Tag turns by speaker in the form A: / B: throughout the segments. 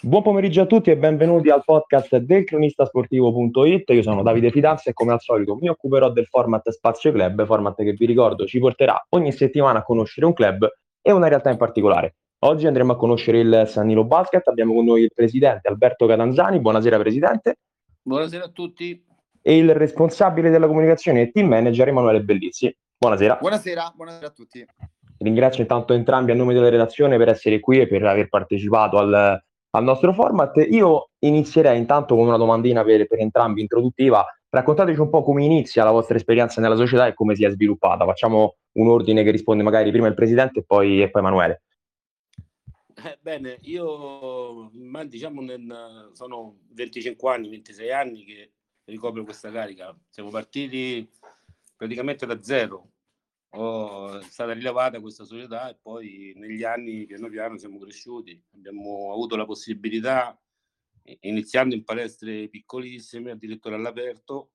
A: Buon pomeriggio a tutti e benvenuti al podcast del cronistasportivo.it. Io sono Davide Fidanza e come al solito mi occuperò del format Spazio Club, format che vi ricordo ci porterà ogni settimana a conoscere un club e una realtà in particolare. Oggi andremo a conoscere il Sannilo Basket, abbiamo con noi il presidente Alberto Catanzani. Buonasera presidente.
B: Buonasera a tutti.
A: E il responsabile della comunicazione e team manager Emanuele Bellizzi. Buonasera.
C: Buonasera, buonasera a tutti.
A: Ringrazio intanto entrambi a nome della redazione per essere qui e per aver partecipato al, al nostro format. Io inizierei intanto con una domandina per, per, entrambi introduttiva. Raccontateci un po' come inizia la vostra esperienza nella società e come si è sviluppata. Facciamo un ordine che risponde magari prima il presidente e poi, e poi Emanuele.
B: Eh, bene, io diciamo nel, sono 25 anni, 26 anni che ricopro questa carica. Siamo partiti praticamente da zero. Oh, è stata rilevata questa società e poi negli anni piano piano siamo cresciuti. Abbiamo avuto la possibilità, iniziando in palestre piccolissime, addirittura all'aperto,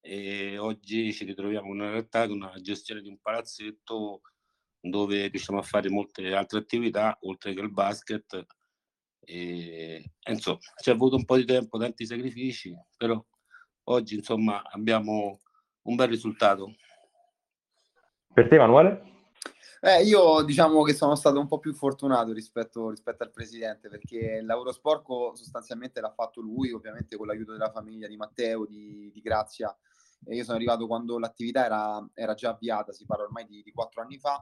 B: e oggi ci ritroviamo in realtà, una gestione di un palazzetto dove riusciamo a fare molte altre attività oltre che il basket. E, insomma, ci è avuto un po' di tempo, tanti sacrifici, però oggi insomma abbiamo un bel risultato.
A: Per te, Emanuele?
C: Eh, io diciamo che sono stato un po' più fortunato rispetto, rispetto, al presidente perché il lavoro sporco sostanzialmente l'ha fatto lui, ovviamente con l'aiuto della famiglia di Matteo, di, di Grazia. E io sono arrivato quando l'attività era, era già avviata, si parla ormai di, quattro anni fa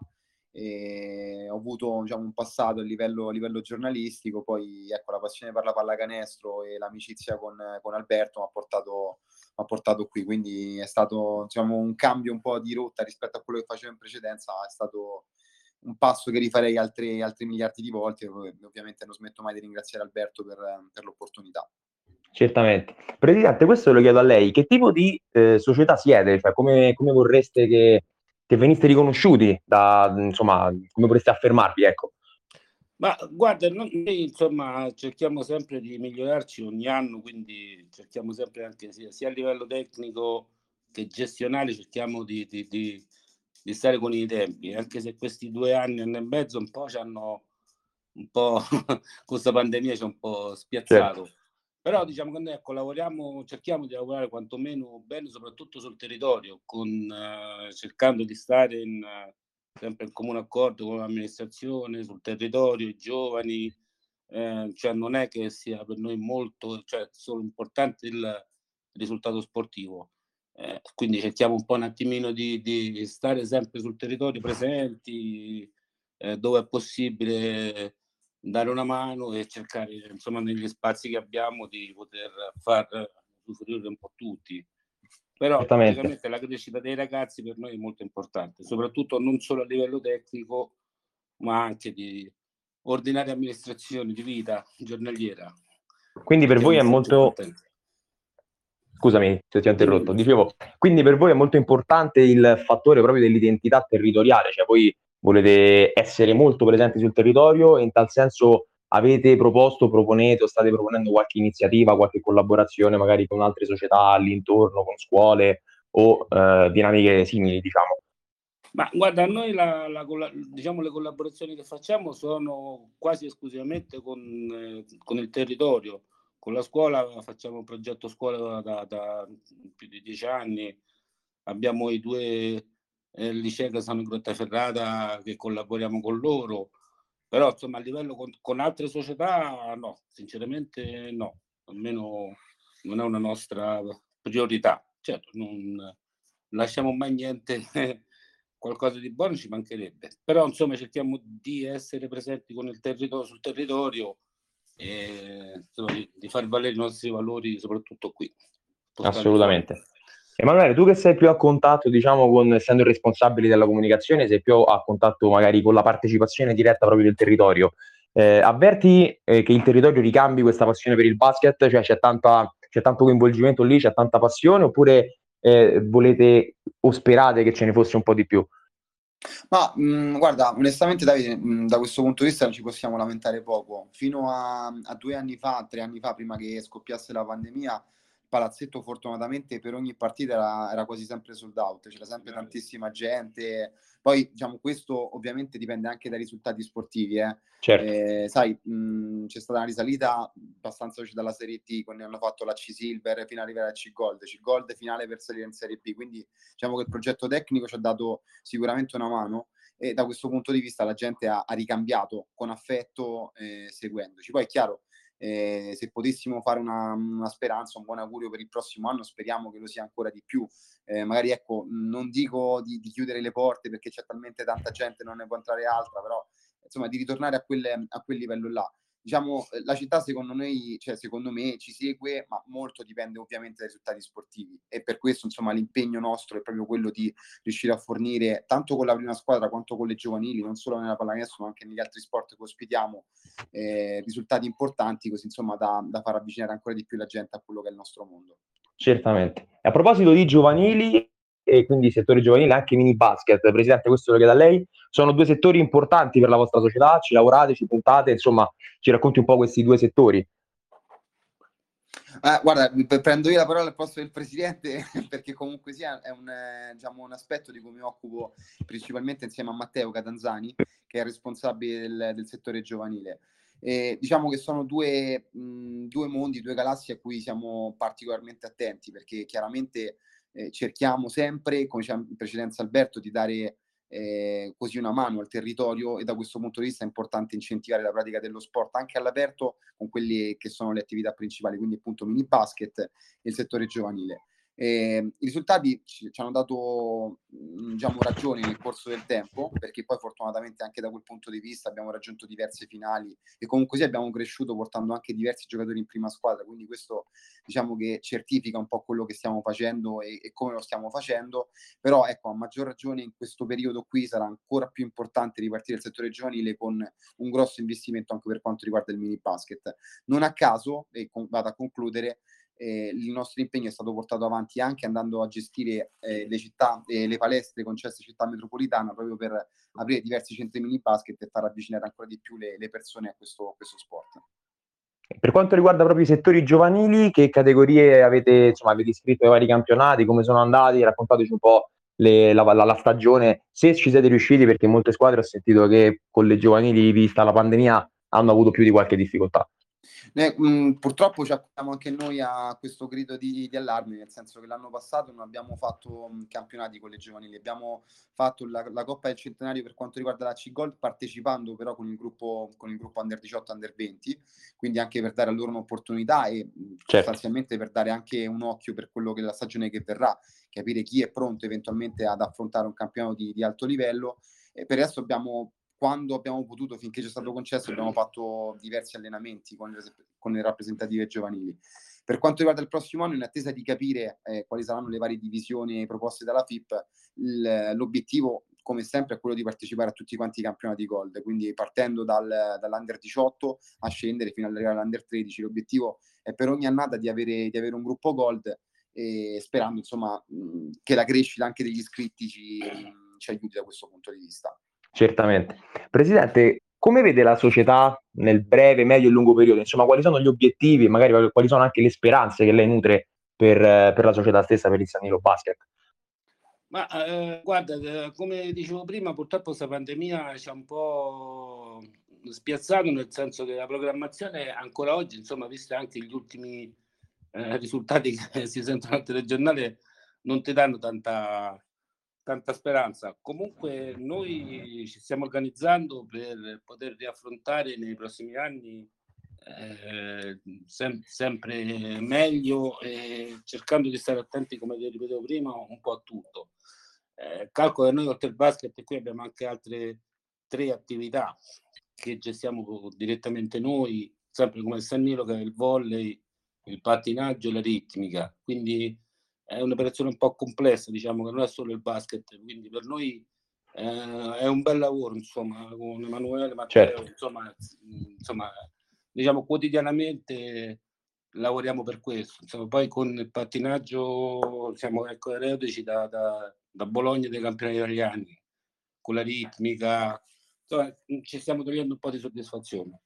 C: e ho avuto diciamo, un passato a livello, a livello, giornalistico, poi ecco, la passione per la pallacanestro e l'amicizia con, con Alberto mi ha portato, portato, qui, quindi è stato diciamo, un cambio un po' di rotta rispetto a quello che facevo in precedenza, è stato un passo che rifarei altri, altri miliardi di volte, ovviamente non smetto mai di ringraziare Alberto per, per l'opportunità.
A: Certamente. Presidente, questo lo chiedo a lei, che tipo di eh, società siete? Cioè, come, come vorreste che che veniste riconosciuti da, insomma, come vorreste affermarvi, ecco.
B: Ma guarda, noi insomma cerchiamo sempre di migliorarci ogni anno, quindi cerchiamo sempre anche sia, sia a livello tecnico che gestionale, cerchiamo di, di, di, di, stare con i tempi, anche se questi due anni, anno e mezzo un po' ci hanno un po' questa pandemia ci ha un po' spiazzato. Certo. Però diciamo che noi ecco, lavoriamo, cerchiamo di lavorare quantomeno bene, soprattutto sul territorio, con, eh, cercando di stare in, sempre in comune accordo con l'amministrazione, sul territorio, i giovani, eh, cioè non è che sia per noi molto, cioè solo importante il risultato sportivo. Eh, quindi cerchiamo un po' un attimino di, di stare sempre sul territorio presenti, eh, dove è possibile dare una mano e cercare, insomma, negli spazi che abbiamo di poter far usufruire un po' tutti. Però ovviamente la crescita dei ragazzi per noi è molto importante, soprattutto non solo a livello tecnico, ma anche di ordinaria amministrazione di vita giornaliera.
A: Quindi per voi è molto... Scusami se ti ho interrotto. Dicevo, quindi per voi è molto importante il fattore proprio dell'identità territoriale, cioè voi volete essere molto presenti sul territorio e in tal senso avete proposto, proponete o state proponendo qualche iniziativa, qualche collaborazione magari con altre società all'intorno, con scuole o eh, dinamiche simili, diciamo?
B: Ma guarda, noi la, la, diciamo, le collaborazioni che facciamo sono quasi esclusivamente con, eh, con, il territorio. Con la scuola facciamo un progetto scuola da, da più di dieci anni, abbiamo i due eh, il liceo che sono in Grottaferrata che collaboriamo con loro, però insomma a livello con, con altre società no, sinceramente no, almeno non è una nostra priorità. Certo, non lasciamo mai niente, qualcosa di buono ci mancherebbe, però insomma cerchiamo di essere presenti con il territorio, sul territorio e insomma, di, di far valere i nostri valori soprattutto qui.
A: Assolutamente. Emanuele, tu che sei più a contatto, diciamo, con, essendo il responsabile della comunicazione, sei più a contatto magari con la partecipazione diretta proprio del territorio. Eh, avverti eh, che il territorio ricambi questa passione per il basket? Cioè c'è, tanta, c'è tanto coinvolgimento lì, c'è tanta passione, oppure eh, volete o sperate che ce ne fosse un po' di più?
C: Ma mh, guarda, onestamente Davide, mh, da questo punto di vista ci possiamo lamentare poco. Fino a, a due anni fa, tre anni fa, prima che scoppiasse la pandemia, palazzetto fortunatamente per ogni partita era, era quasi sempre sold out, c'era sempre tantissima gente. Poi diciamo questo ovviamente dipende anche dai risultati sportivi, eh. certo. eh, sai, mh, c'è stata una risalita abbastanza veloce dalla Serie D, quando hanno fatto la C Silver fino ad arrivare a C Gold, C Gold finale per salire in Serie B, quindi diciamo che il progetto tecnico ci ha dato sicuramente una mano e da questo punto di vista la gente ha, ha ricambiato con affetto eh, seguendoci. Poi è chiaro, eh, se potessimo fare una, una, speranza, un buon augurio per il prossimo anno, speriamo che lo sia ancora di più. Eh, magari ecco, non dico di, di, chiudere le porte perché c'è talmente tanta gente, non ne può entrare altra, però insomma di ritornare a, quelle, a quel livello là diciamo, eh, la città secondo noi, cioè secondo me ci segue, ma molto dipende ovviamente dai risultati sportivi e per questo insomma l'impegno nostro è proprio quello di riuscire a fornire tanto con la prima squadra quanto con le giovanili, non solo nella pallacanestro ma anche negli altri sport che ospitiamo, eh, risultati importanti così insomma da, da far avvicinare ancora di più la gente a quello che è il nostro mondo.
A: Certamente. A proposito di giovanili, e quindi settore giovanile anche mini basket. Presidente, questo lo chiedo a lei. Sono due settori importanti per la vostra società, ci lavorate, ci puntate, insomma, ci racconti un po' questi due settori.
C: Eh, guarda, prendo io la parola al posto del presidente perché comunque sia è un, eh, diciamo, un, aspetto di cui mi occupo principalmente insieme a Matteo Catanzani, che è responsabile del, del settore giovanile. E diciamo che sono due, mh, due mondi, due galassie a cui siamo particolarmente attenti perché chiaramente eh, cerchiamo sempre, come diceva in precedenza Alberto, di dare eh, così una mano al territorio e da questo punto di vista è importante incentivare la pratica dello sport anche all'aperto con quelle che sono le attività principali, quindi appunto mini basket e il settore giovanile. Eh, I risultati ci, ci hanno dato diciamo, ragioni nel corso del tempo, perché poi fortunatamente anche da quel punto di vista abbiamo raggiunto diverse finali e comunque sì abbiamo cresciuto portando anche diversi giocatori in prima squadra, quindi questo diciamo che certifica un po' quello che stiamo facendo e, e come lo stiamo facendo, però ecco a maggior ragione in questo periodo qui sarà ancora più importante ripartire il settore giovanile con un grosso investimento anche per quanto riguarda il mini basket. Non a caso, e con, vado a concludere, eh, il nostro impegno è stato portato avanti anche andando a gestire eh, le città e eh, le palestre concesse città metropolitana proprio per aprire diversi centri mini basket e far avvicinare ancora di più le, le persone a questo, a questo, sport.
A: Per quanto riguarda proprio i settori giovanili, che categorie avete, insomma, avete iscritto ai vari campionati, come sono andati? Raccontateci un po' le, la, la, la, stagione, se ci siete riusciti, perché molte squadre ho sentito che con le giovanili, vista la pandemia, hanno avuto più di qualche difficoltà.
C: Eh, mh, mm, purtroppo ci accogliamo anche noi a questo grido di, di, allarme, nel senso che l'anno passato non abbiamo fatto mh, mm, campionati con le giovanili, abbiamo fatto la, la, Coppa del Centenario per quanto riguarda la C-Gold, partecipando però con il, gruppo, con il gruppo Under 18, Under 20, quindi anche per dare a loro un'opportunità e mm, certo. sostanzialmente per dare anche un occhio per quello che è la stagione che verrà, capire chi è pronto eventualmente ad affrontare un campionato di, di alto livello. E per adesso abbiamo quando abbiamo potuto, finché ci è stato concesso, abbiamo fatto diversi allenamenti con le, con le rappresentative giovanili. Per quanto riguarda il prossimo anno, in attesa di capire eh, quali saranno le varie divisioni proposte dalla FIP, il, l'obiettivo, come sempre, è quello di partecipare a tutti quanti i campionati Gold, quindi partendo dal, dall'Under 18 a scendere fino ad arrivare all'Under 13. L'obiettivo è per ogni annata di avere, di avere un gruppo Gold e sperando insomma, che la crescita anche degli iscritti ci, ci aiuti da questo punto di vista.
A: Certamente. Presidente, come vede la società nel breve, medio e lungo periodo? Insomma, quali sono gli obiettivi, magari quali sono anche le speranze che lei nutre per, per la società stessa, per il Sanilo Basket?
B: Ma eh, guarda, eh, come dicevo prima, purtroppo questa pandemia ci ha un po' spiazzato, nel senso che la programmazione ancora oggi, insomma, viste anche gli ultimi eh, risultati che si sentono al telegiornale, non ti danno tanta, tanta speranza. Comunque noi ci stiamo organizzando per poter riaffrontare nei prossimi anni eh, sem- sempre meglio e cercando di stare attenti, come vi ripetevo prima, un po' a tutto. Eh, calcolo che noi oltre il basket qui abbiamo anche altre tre attività che gestiamo direttamente noi, sempre come il San Nilo, che è il volley, il pattinaggio e la ritmica. Quindi è un'operazione un po' complessa, diciamo che non è solo il basket, quindi per noi eh, è un bel lavoro, insomma, con Emanuele, Matteo, certo. insomma, insomma, diciamo quotidianamente lavoriamo per questo. Insomma, poi con il pattinaggio siamo ecco, reduci da, da, da Bologna dei campioni italiani, con la ritmica, insomma, ci stiamo togliendo un po' di soddisfazione.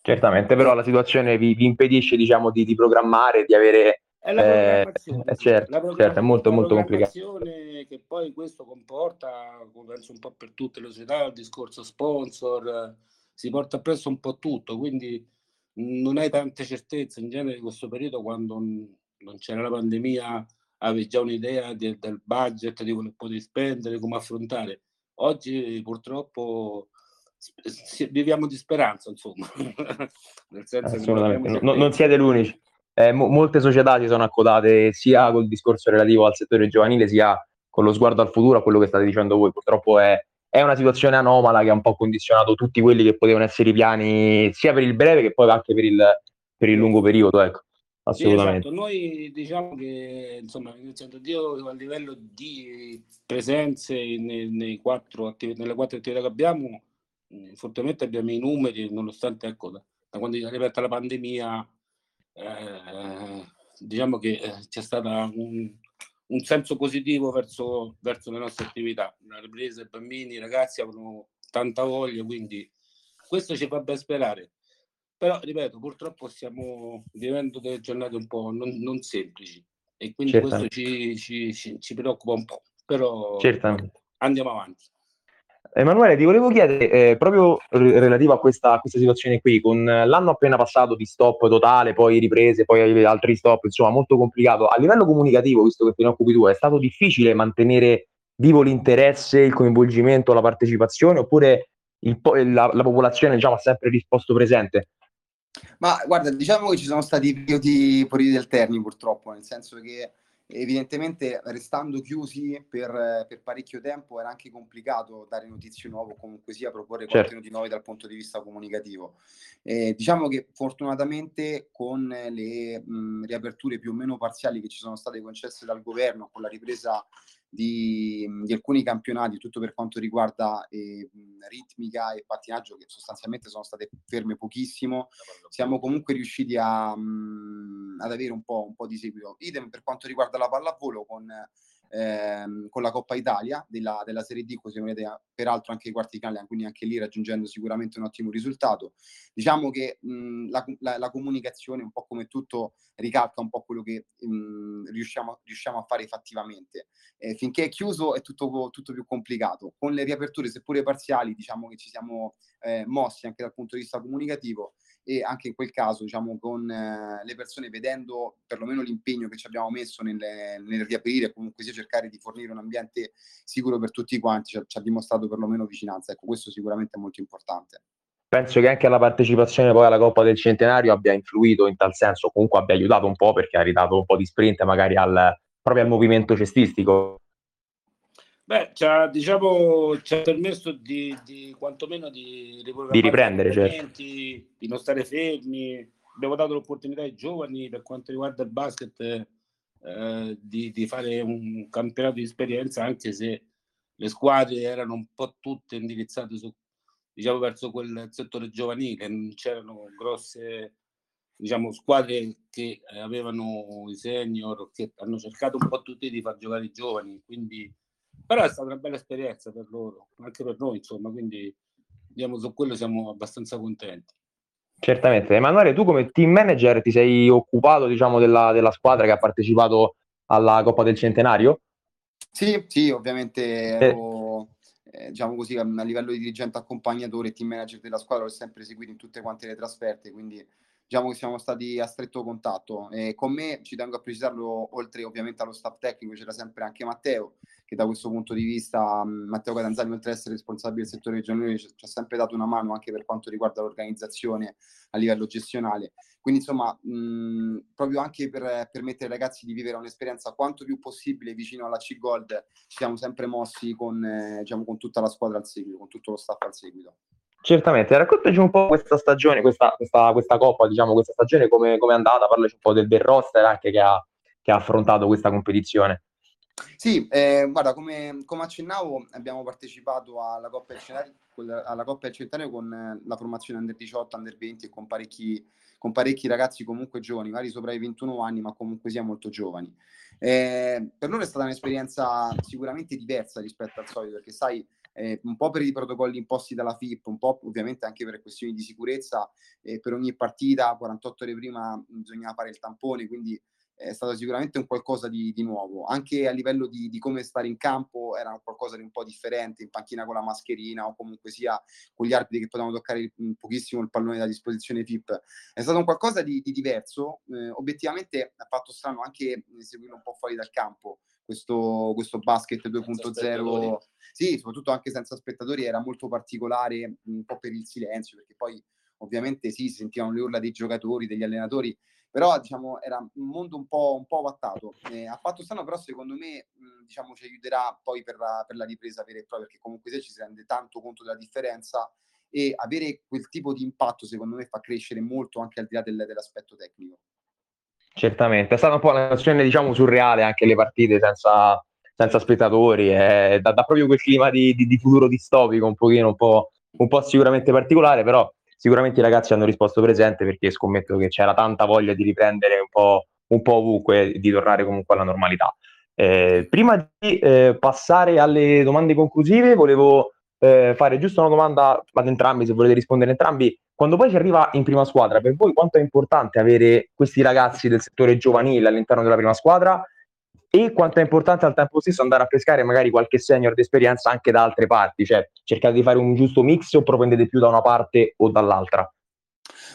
A: Certamente, però la situazione vi, vi impedisce diciamo, di, di programmare, di avere
B: è la eh, programmazione,
A: eh, certo, la certo, è molto, molto complicato.
B: Che poi questo comporta, penso un po' per tutte le società, il discorso sponsor, si porta appresso un po' tutto, quindi non hai tante certezze in genere in questo periodo quando non c'era la pandemia avevi già un'idea de, del budget, di quello che potevi spendere, come affrontare. Oggi purtroppo viviamo di speranza, insomma.
A: Nel senso che non, non siete l'unici. Eh, mo- molte società si sono accodate sia col discorso relativo al settore giovanile, sia con lo sguardo al futuro, a quello che state dicendo voi. Purtroppo è, è una situazione anomala che ha un po' condizionato tutti quelli che potevano essere i piani sia per il breve che poi anche per il, per il lungo periodo. Ecco. Assolutamente.
B: Sì, esatto. Noi diciamo che insomma, io a livello di presenze nei, nei quattro attiv- nelle quattro attività che abbiamo, fortemente abbiamo i numeri, nonostante ecco, da, da quando è arrivata la pandemia, eh, diciamo che eh, c'è stato un, un, senso positivo verso, verso le nostre attività. La ripresa, i bambini, i ragazzi hanno tanta voglia, quindi questo ci fa ben sperare. Però, ripeto, purtroppo stiamo vivendo delle giornate un po' non, non semplici e quindi Certamente. questo ci, ci, ci, ci, preoccupa un po', però Certamente. andiamo avanti.
A: Emanuele, ti volevo chiedere, eh, proprio relativo a questa, a questa, situazione qui, con l'anno appena passato di stop totale, poi riprese, poi altri stop, insomma molto complicato, a livello comunicativo, visto che te ne occupi tu, è stato difficile mantenere vivo l'interesse, il coinvolgimento, la partecipazione, oppure il, la, la popolazione diciamo, ha sempre risposto presente?
C: Ma guarda, diciamo che ci sono stati periodi, periodi alterni purtroppo, nel senso che evidentemente restando chiusi per, per, parecchio tempo era anche complicato dare notizie nuove o comunque sia proporre certo. contenuti nuovi dal punto di vista comunicativo. Eh, diciamo che fortunatamente con le mh, riaperture più o meno parziali che ci sono state concesse dal governo, con la ripresa di, di, alcuni campionati, tutto per quanto riguarda eh, ritmica e pattinaggio, che sostanzialmente sono state ferme pochissimo, siamo comunque riusciti a, mh, ad avere un po', un po' di seguito. Idem per quanto riguarda la pallavolo con ehm, con la Coppa Italia della, della Serie D, così vedete peraltro anche i quarti finali, quindi anche lì raggiungendo sicuramente un ottimo risultato. Diciamo che mh, la, la, la, comunicazione, un po' come tutto, ricalca un po' quello che mh, riusciamo, riusciamo, a fare effettivamente. Eh, finché è chiuso è tutto, tutto, più complicato. Con le riaperture, seppure parziali, diciamo che ci siamo eh, mossi anche dal punto di vista comunicativo e anche in quel caso diciamo con eh, le persone vedendo perlomeno l'impegno che ci abbiamo messo nel, nel riaprire comunque sia cercare di fornire un ambiente sicuro per tutti quanti ci ha, ci ha dimostrato perlomeno vicinanza. Ecco questo sicuramente è molto importante.
A: Penso che anche la partecipazione poi alla Coppa del Centenario abbia influito in tal senso comunque abbia aiutato un po' perché ha ridato un po' di sprint magari al, proprio al movimento cestistico
B: Beh, ci ha, diciamo, ci ha permesso di, di quantomeno di,
A: di riprendere, certo.
B: di non stare fermi. Abbiamo dato l'opportunità ai giovani per quanto riguarda il basket eh, di, di, fare un campionato di esperienza, anche se le squadre erano un po' tutte indirizzate su, diciamo, verso quel settore giovanile, non c'erano grosse diciamo, squadre che avevano i senior, che hanno cercato un po' tutti di far giocare i giovani, quindi però è stata una bella esperienza per loro, anche per noi, insomma, quindi diciamo, su quello siamo abbastanza contenti.
A: Certamente. Emanuele, tu come team manager ti sei occupato, diciamo, della, della squadra che ha partecipato alla Coppa del Centenario?
C: Sì, sì, ovviamente ero, eh, diciamo così, a livello di dirigente accompagnatore e team manager della squadra, l'ho sempre seguito in tutte quante le trasferte, quindi diciamo che siamo stati a stretto contatto. E con me, ci tengo a precisarlo, oltre ovviamente allo staff tecnico, c'era sempre anche Matteo, che da questo punto di vista, Matteo Catanzani, oltre ad essere responsabile del settore regionale, ci, ci ha sempre dato una mano anche per quanto riguarda l'organizzazione a livello gestionale. Quindi insomma, mh, proprio anche per permettere ai ragazzi di vivere un'esperienza quanto più possibile vicino alla C-Gold, ci siamo sempre mossi con, eh, diciamo, con tutta la squadra al seguito, con tutto lo staff al seguito.
A: Certamente, raccontaci un po' questa stagione, questa, questa, questa coppa, diciamo, questa stagione come è andata, parlaci un po' del, del roster anche che ha, che ha affrontato questa competizione.
C: Sì, eh, guarda, come, come, accennavo, abbiamo partecipato alla Coppa del Centenario, alla Coppa del Centenario con eh, la formazione Under 18, Under 20 e con parecchi, con parecchi ragazzi comunque giovani, magari sopra i 21 anni, ma comunque sia molto giovani. Eh, per loro è stata un'esperienza sicuramente diversa rispetto al solito, perché sai, eh, un po' per i protocolli imposti dalla FIP, un po' ovviamente anche per questioni di sicurezza, eh, per ogni partita 48 ore prima bisognava fare il tampone, quindi è stato sicuramente un qualcosa di, di nuovo. Anche a livello di, di, come stare in campo era qualcosa di un po' differente, in panchina con la mascherina o comunque sia con gli arbitri che potevano toccare un pochissimo il pallone da disposizione FIP. È stato un qualcosa di, di diverso. Eh, obiettivamente ha fatto strano anche seguirlo un po' fuori dal campo. Questo, questo basket 2.0, sì, soprattutto anche senza spettatori, era molto particolare, un po' per il silenzio, perché poi ovviamente sì, si sentivano le urla dei giocatori, degli allenatori, però diciamo era un mondo un po', un po avattato. Eh, ha fatto strano, però secondo me mh, diciamo, ci aiuterà poi per la, per la ripresa vera e propria, perché comunque se ci si rende tanto conto della differenza e avere quel tipo di impatto secondo me fa crescere molto anche al di là del, dell'aspetto tecnico.
A: Certamente, è stata un po' una situazione diciamo surreale anche le partite senza, senza spettatori, eh, da, da, proprio quel clima di, di, di, futuro distopico un pochino, un po', un po' sicuramente particolare, però sicuramente i ragazzi hanno risposto presente perché scommetto che c'era tanta voglia di riprendere un po', un po ovunque, di tornare comunque alla normalità. Eh, prima di eh, passare alle domande conclusive, volevo eh, fare giusto una domanda ad entrambi, se volete rispondere entrambi. Quando poi si arriva in prima squadra, per voi quanto è importante avere questi ragazzi del settore giovanile all'interno della prima squadra e quanto è importante al tempo stesso andare a pescare magari qualche senior di esperienza anche da altre parti, cioè cercate di fare un giusto mix o propendete più da una parte o dall'altra?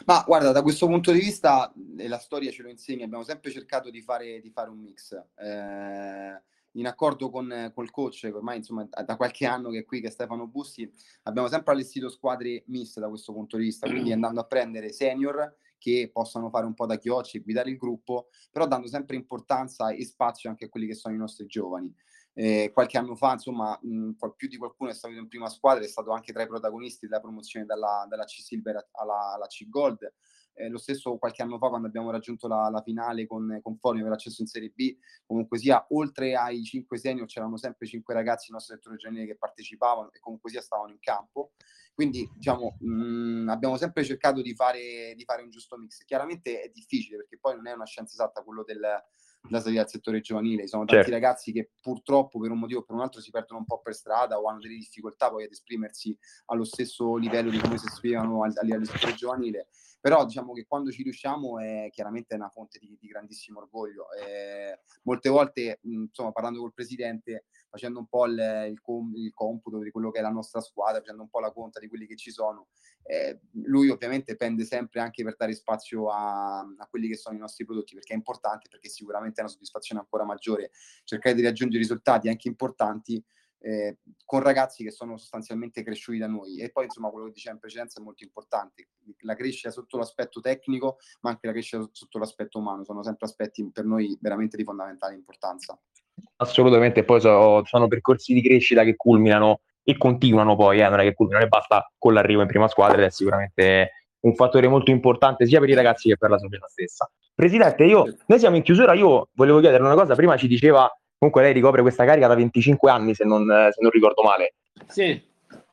C: Ma guarda, da questo punto di vista, la storia ce lo insegna, abbiamo sempre cercato di fare, di fare un mix. Eh, in accordo con col coach, ormai insomma da qualche anno che è qui, che è Stefano Bussi, abbiamo sempre allestito squadre miste da questo punto di vista, quindi andando a prendere senior che possano fare un po' da chiocci e guidare il gruppo, però dando sempre importanza e spazio anche a quelli che sono i nostri giovani. Eh, qualche anno fa, insomma, mh, più di qualcuno è stato in prima squadra, è stato anche tra i protagonisti della promozione dalla, dalla C Silver alla, alla C Gold eh, lo stesso qualche anno fa quando abbiamo raggiunto la, la finale con, con Formio per l'accesso in Serie B, comunque sia, oltre ai 5 senior c'erano sempre 5 ragazzi nel nostro settore giovanile che partecipavano e comunque sia stavano in campo. Quindi diciamo, mh, mm, abbiamo sempre cercato di fare, di fare un giusto mix. Chiaramente è difficile perché poi non è una scienza esatta quello del, della salita al settore giovanile. Ci sono tanti certo. ragazzi che purtroppo per un motivo o per un altro si perdono un po' per strada o hanno delle difficoltà poi ad esprimersi allo stesso livello di come si esprimevano al, al del settore giovanile però diciamo che quando ci riusciamo è chiaramente una fonte di, di grandissimo orgoglio. Eh, molte volte, mh, insomma, parlando col presidente, facendo un po' il, il, com- il, computo di quello che è la nostra squadra, facendo un po' la conta di quelli che ci sono, eh, lui ovviamente pende sempre anche per dare spazio a, a, quelli che sono i nostri prodotti, perché è importante, perché sicuramente è una soddisfazione ancora maggiore cercare di raggiungere risultati anche importanti eh, con ragazzi che sono sostanzialmente cresciuti da noi. E poi, insomma, quello che diceva in precedenza è molto importante. La crescita sotto l'aspetto tecnico, ma anche la crescita sotto l'aspetto umano, sono sempre aspetti per noi veramente di fondamentale importanza.
A: Assolutamente, poi so, sono percorsi di crescita che culminano e continuano poi, eh, non è che culminano e basta con l'arrivo in prima squadra ed è sicuramente un fattore molto importante sia per i ragazzi che per la società stessa. Presidente, io, noi siamo in chiusura, io volevo chiedere una cosa, prima ci diceva Comunque lei ricopre questa carica da 25 anni, se non, se non ricordo male.
B: Sì,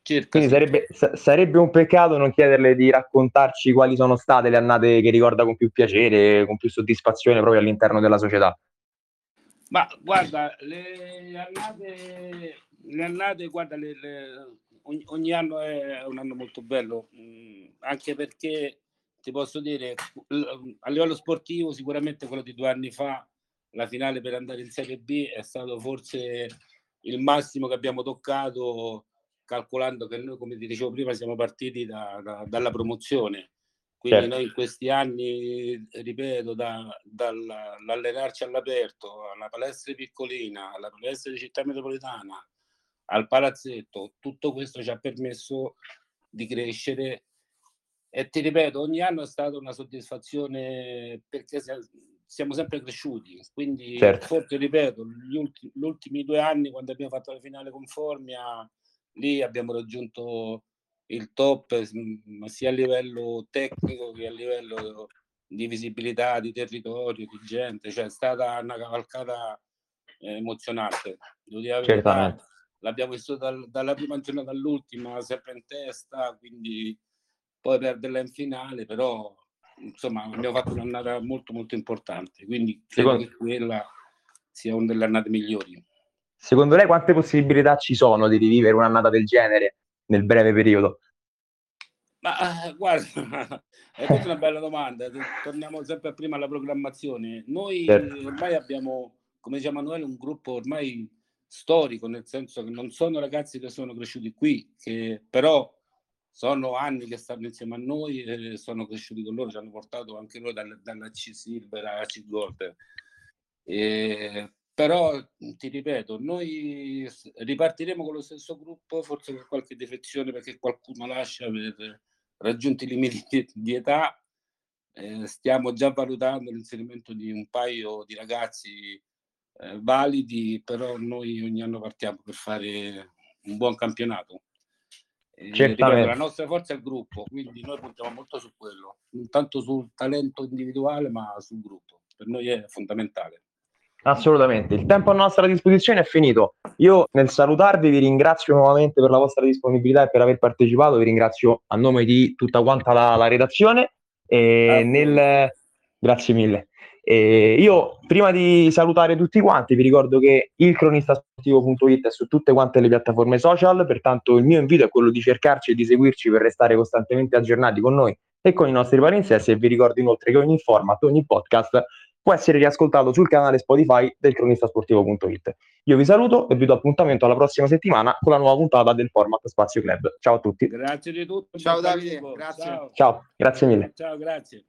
B: circa.
A: Quindi sarebbe, sarebbe, un peccato non chiederle di raccontarci quali sono state le annate che ricorda con più piacere, con più soddisfazione proprio all'interno della società.
B: Ma guarda, le annate, le annate guarda, le, le, ogni, ogni, anno è un anno molto bello, mh, mm, anche perché ti posso dire, a livello sportivo sicuramente quello di due anni fa la finale per andare in Serie B è stato forse il massimo che abbiamo toccato, calcolando che noi, come ti dicevo prima, siamo partiti da, da, dalla promozione. Quindi certo. noi in questi anni, ripeto, da, dall'allenarci all'aperto, alla palestra piccolina, alla palestra di città metropolitana, al palazzetto, tutto questo ci ha permesso di crescere e ti ripeto, ogni anno è stata una soddisfazione perché siamo sempre cresciuti, quindi certo. forse ripeto, gli ultimi, gli ultimi due anni quando abbiamo fatto la finale con Formia, lì abbiamo raggiunto il top sia a livello tecnico che a livello di visibilità, di territorio, di gente, cioè è stata una cavalcata eh, emozionante. L'abbiamo visto dal, dalla prima giornata all'ultima, sempre in testa, quindi poi perderla in finale, però insomma abbiamo fatto un'annata molto molto importante, quindi credo che quella sia una delle annate migliori.
A: Secondo lei quante possibilità ci sono di rivivere un'annata del genere nel breve periodo?
B: Ma guarda, è tutta una bella domanda. Torniamo sempre prima alla programmazione. Noi certo. ormai abbiamo, come dice Emanuele, un gruppo ormai storico, nel senso che non sono ragazzi che sono cresciuti qui, che però sono anni che stanno insieme a noi e sono cresciuti con loro, ci hanno portato anche noi dalla, dalla C Silver alla C Gold. E, però ti ripeto, noi ripartiremo con lo stesso gruppo, forse con qualche defezione perché qualcuno lascia per raggiunti i limiti di età. Eh, stiamo già valutando l'inserimento di un paio di ragazzi eh, validi, però noi ogni anno partiamo per fare un buon campionato. Eh, ripeto, la nostra forza è il gruppo, quindi noi puntiamo molto su quello, non tanto sul talento individuale, ma sul gruppo. Per noi è fondamentale.
A: Assolutamente, il tempo a nostra disposizione è finito. Io nel salutarvi vi ringrazio nuovamente per la vostra disponibilità e per aver partecipato, vi ringrazio a nome di tutta quanta la, la redazione. E nel... Grazie mille. E io prima di salutare tutti quanti vi ricordo che il cronistasportivo.it è su tutte quante le piattaforme social, pertanto il mio invito è quello di cercarci e di seguirci per restare costantemente aggiornati con noi e con i nostri palinsesti e vi ricordo inoltre che ogni format, ogni podcast può essere riascoltato sul canale Spotify del cronistasportivo.it. Io vi saluto e vi do appuntamento alla prossima settimana con la nuova puntata del format Spazio Club. Ciao a tutti.
B: Grazie di tutto.
C: Ciao Davide, grazie.
A: Ciao, grazie mille.
B: Ciao, grazie.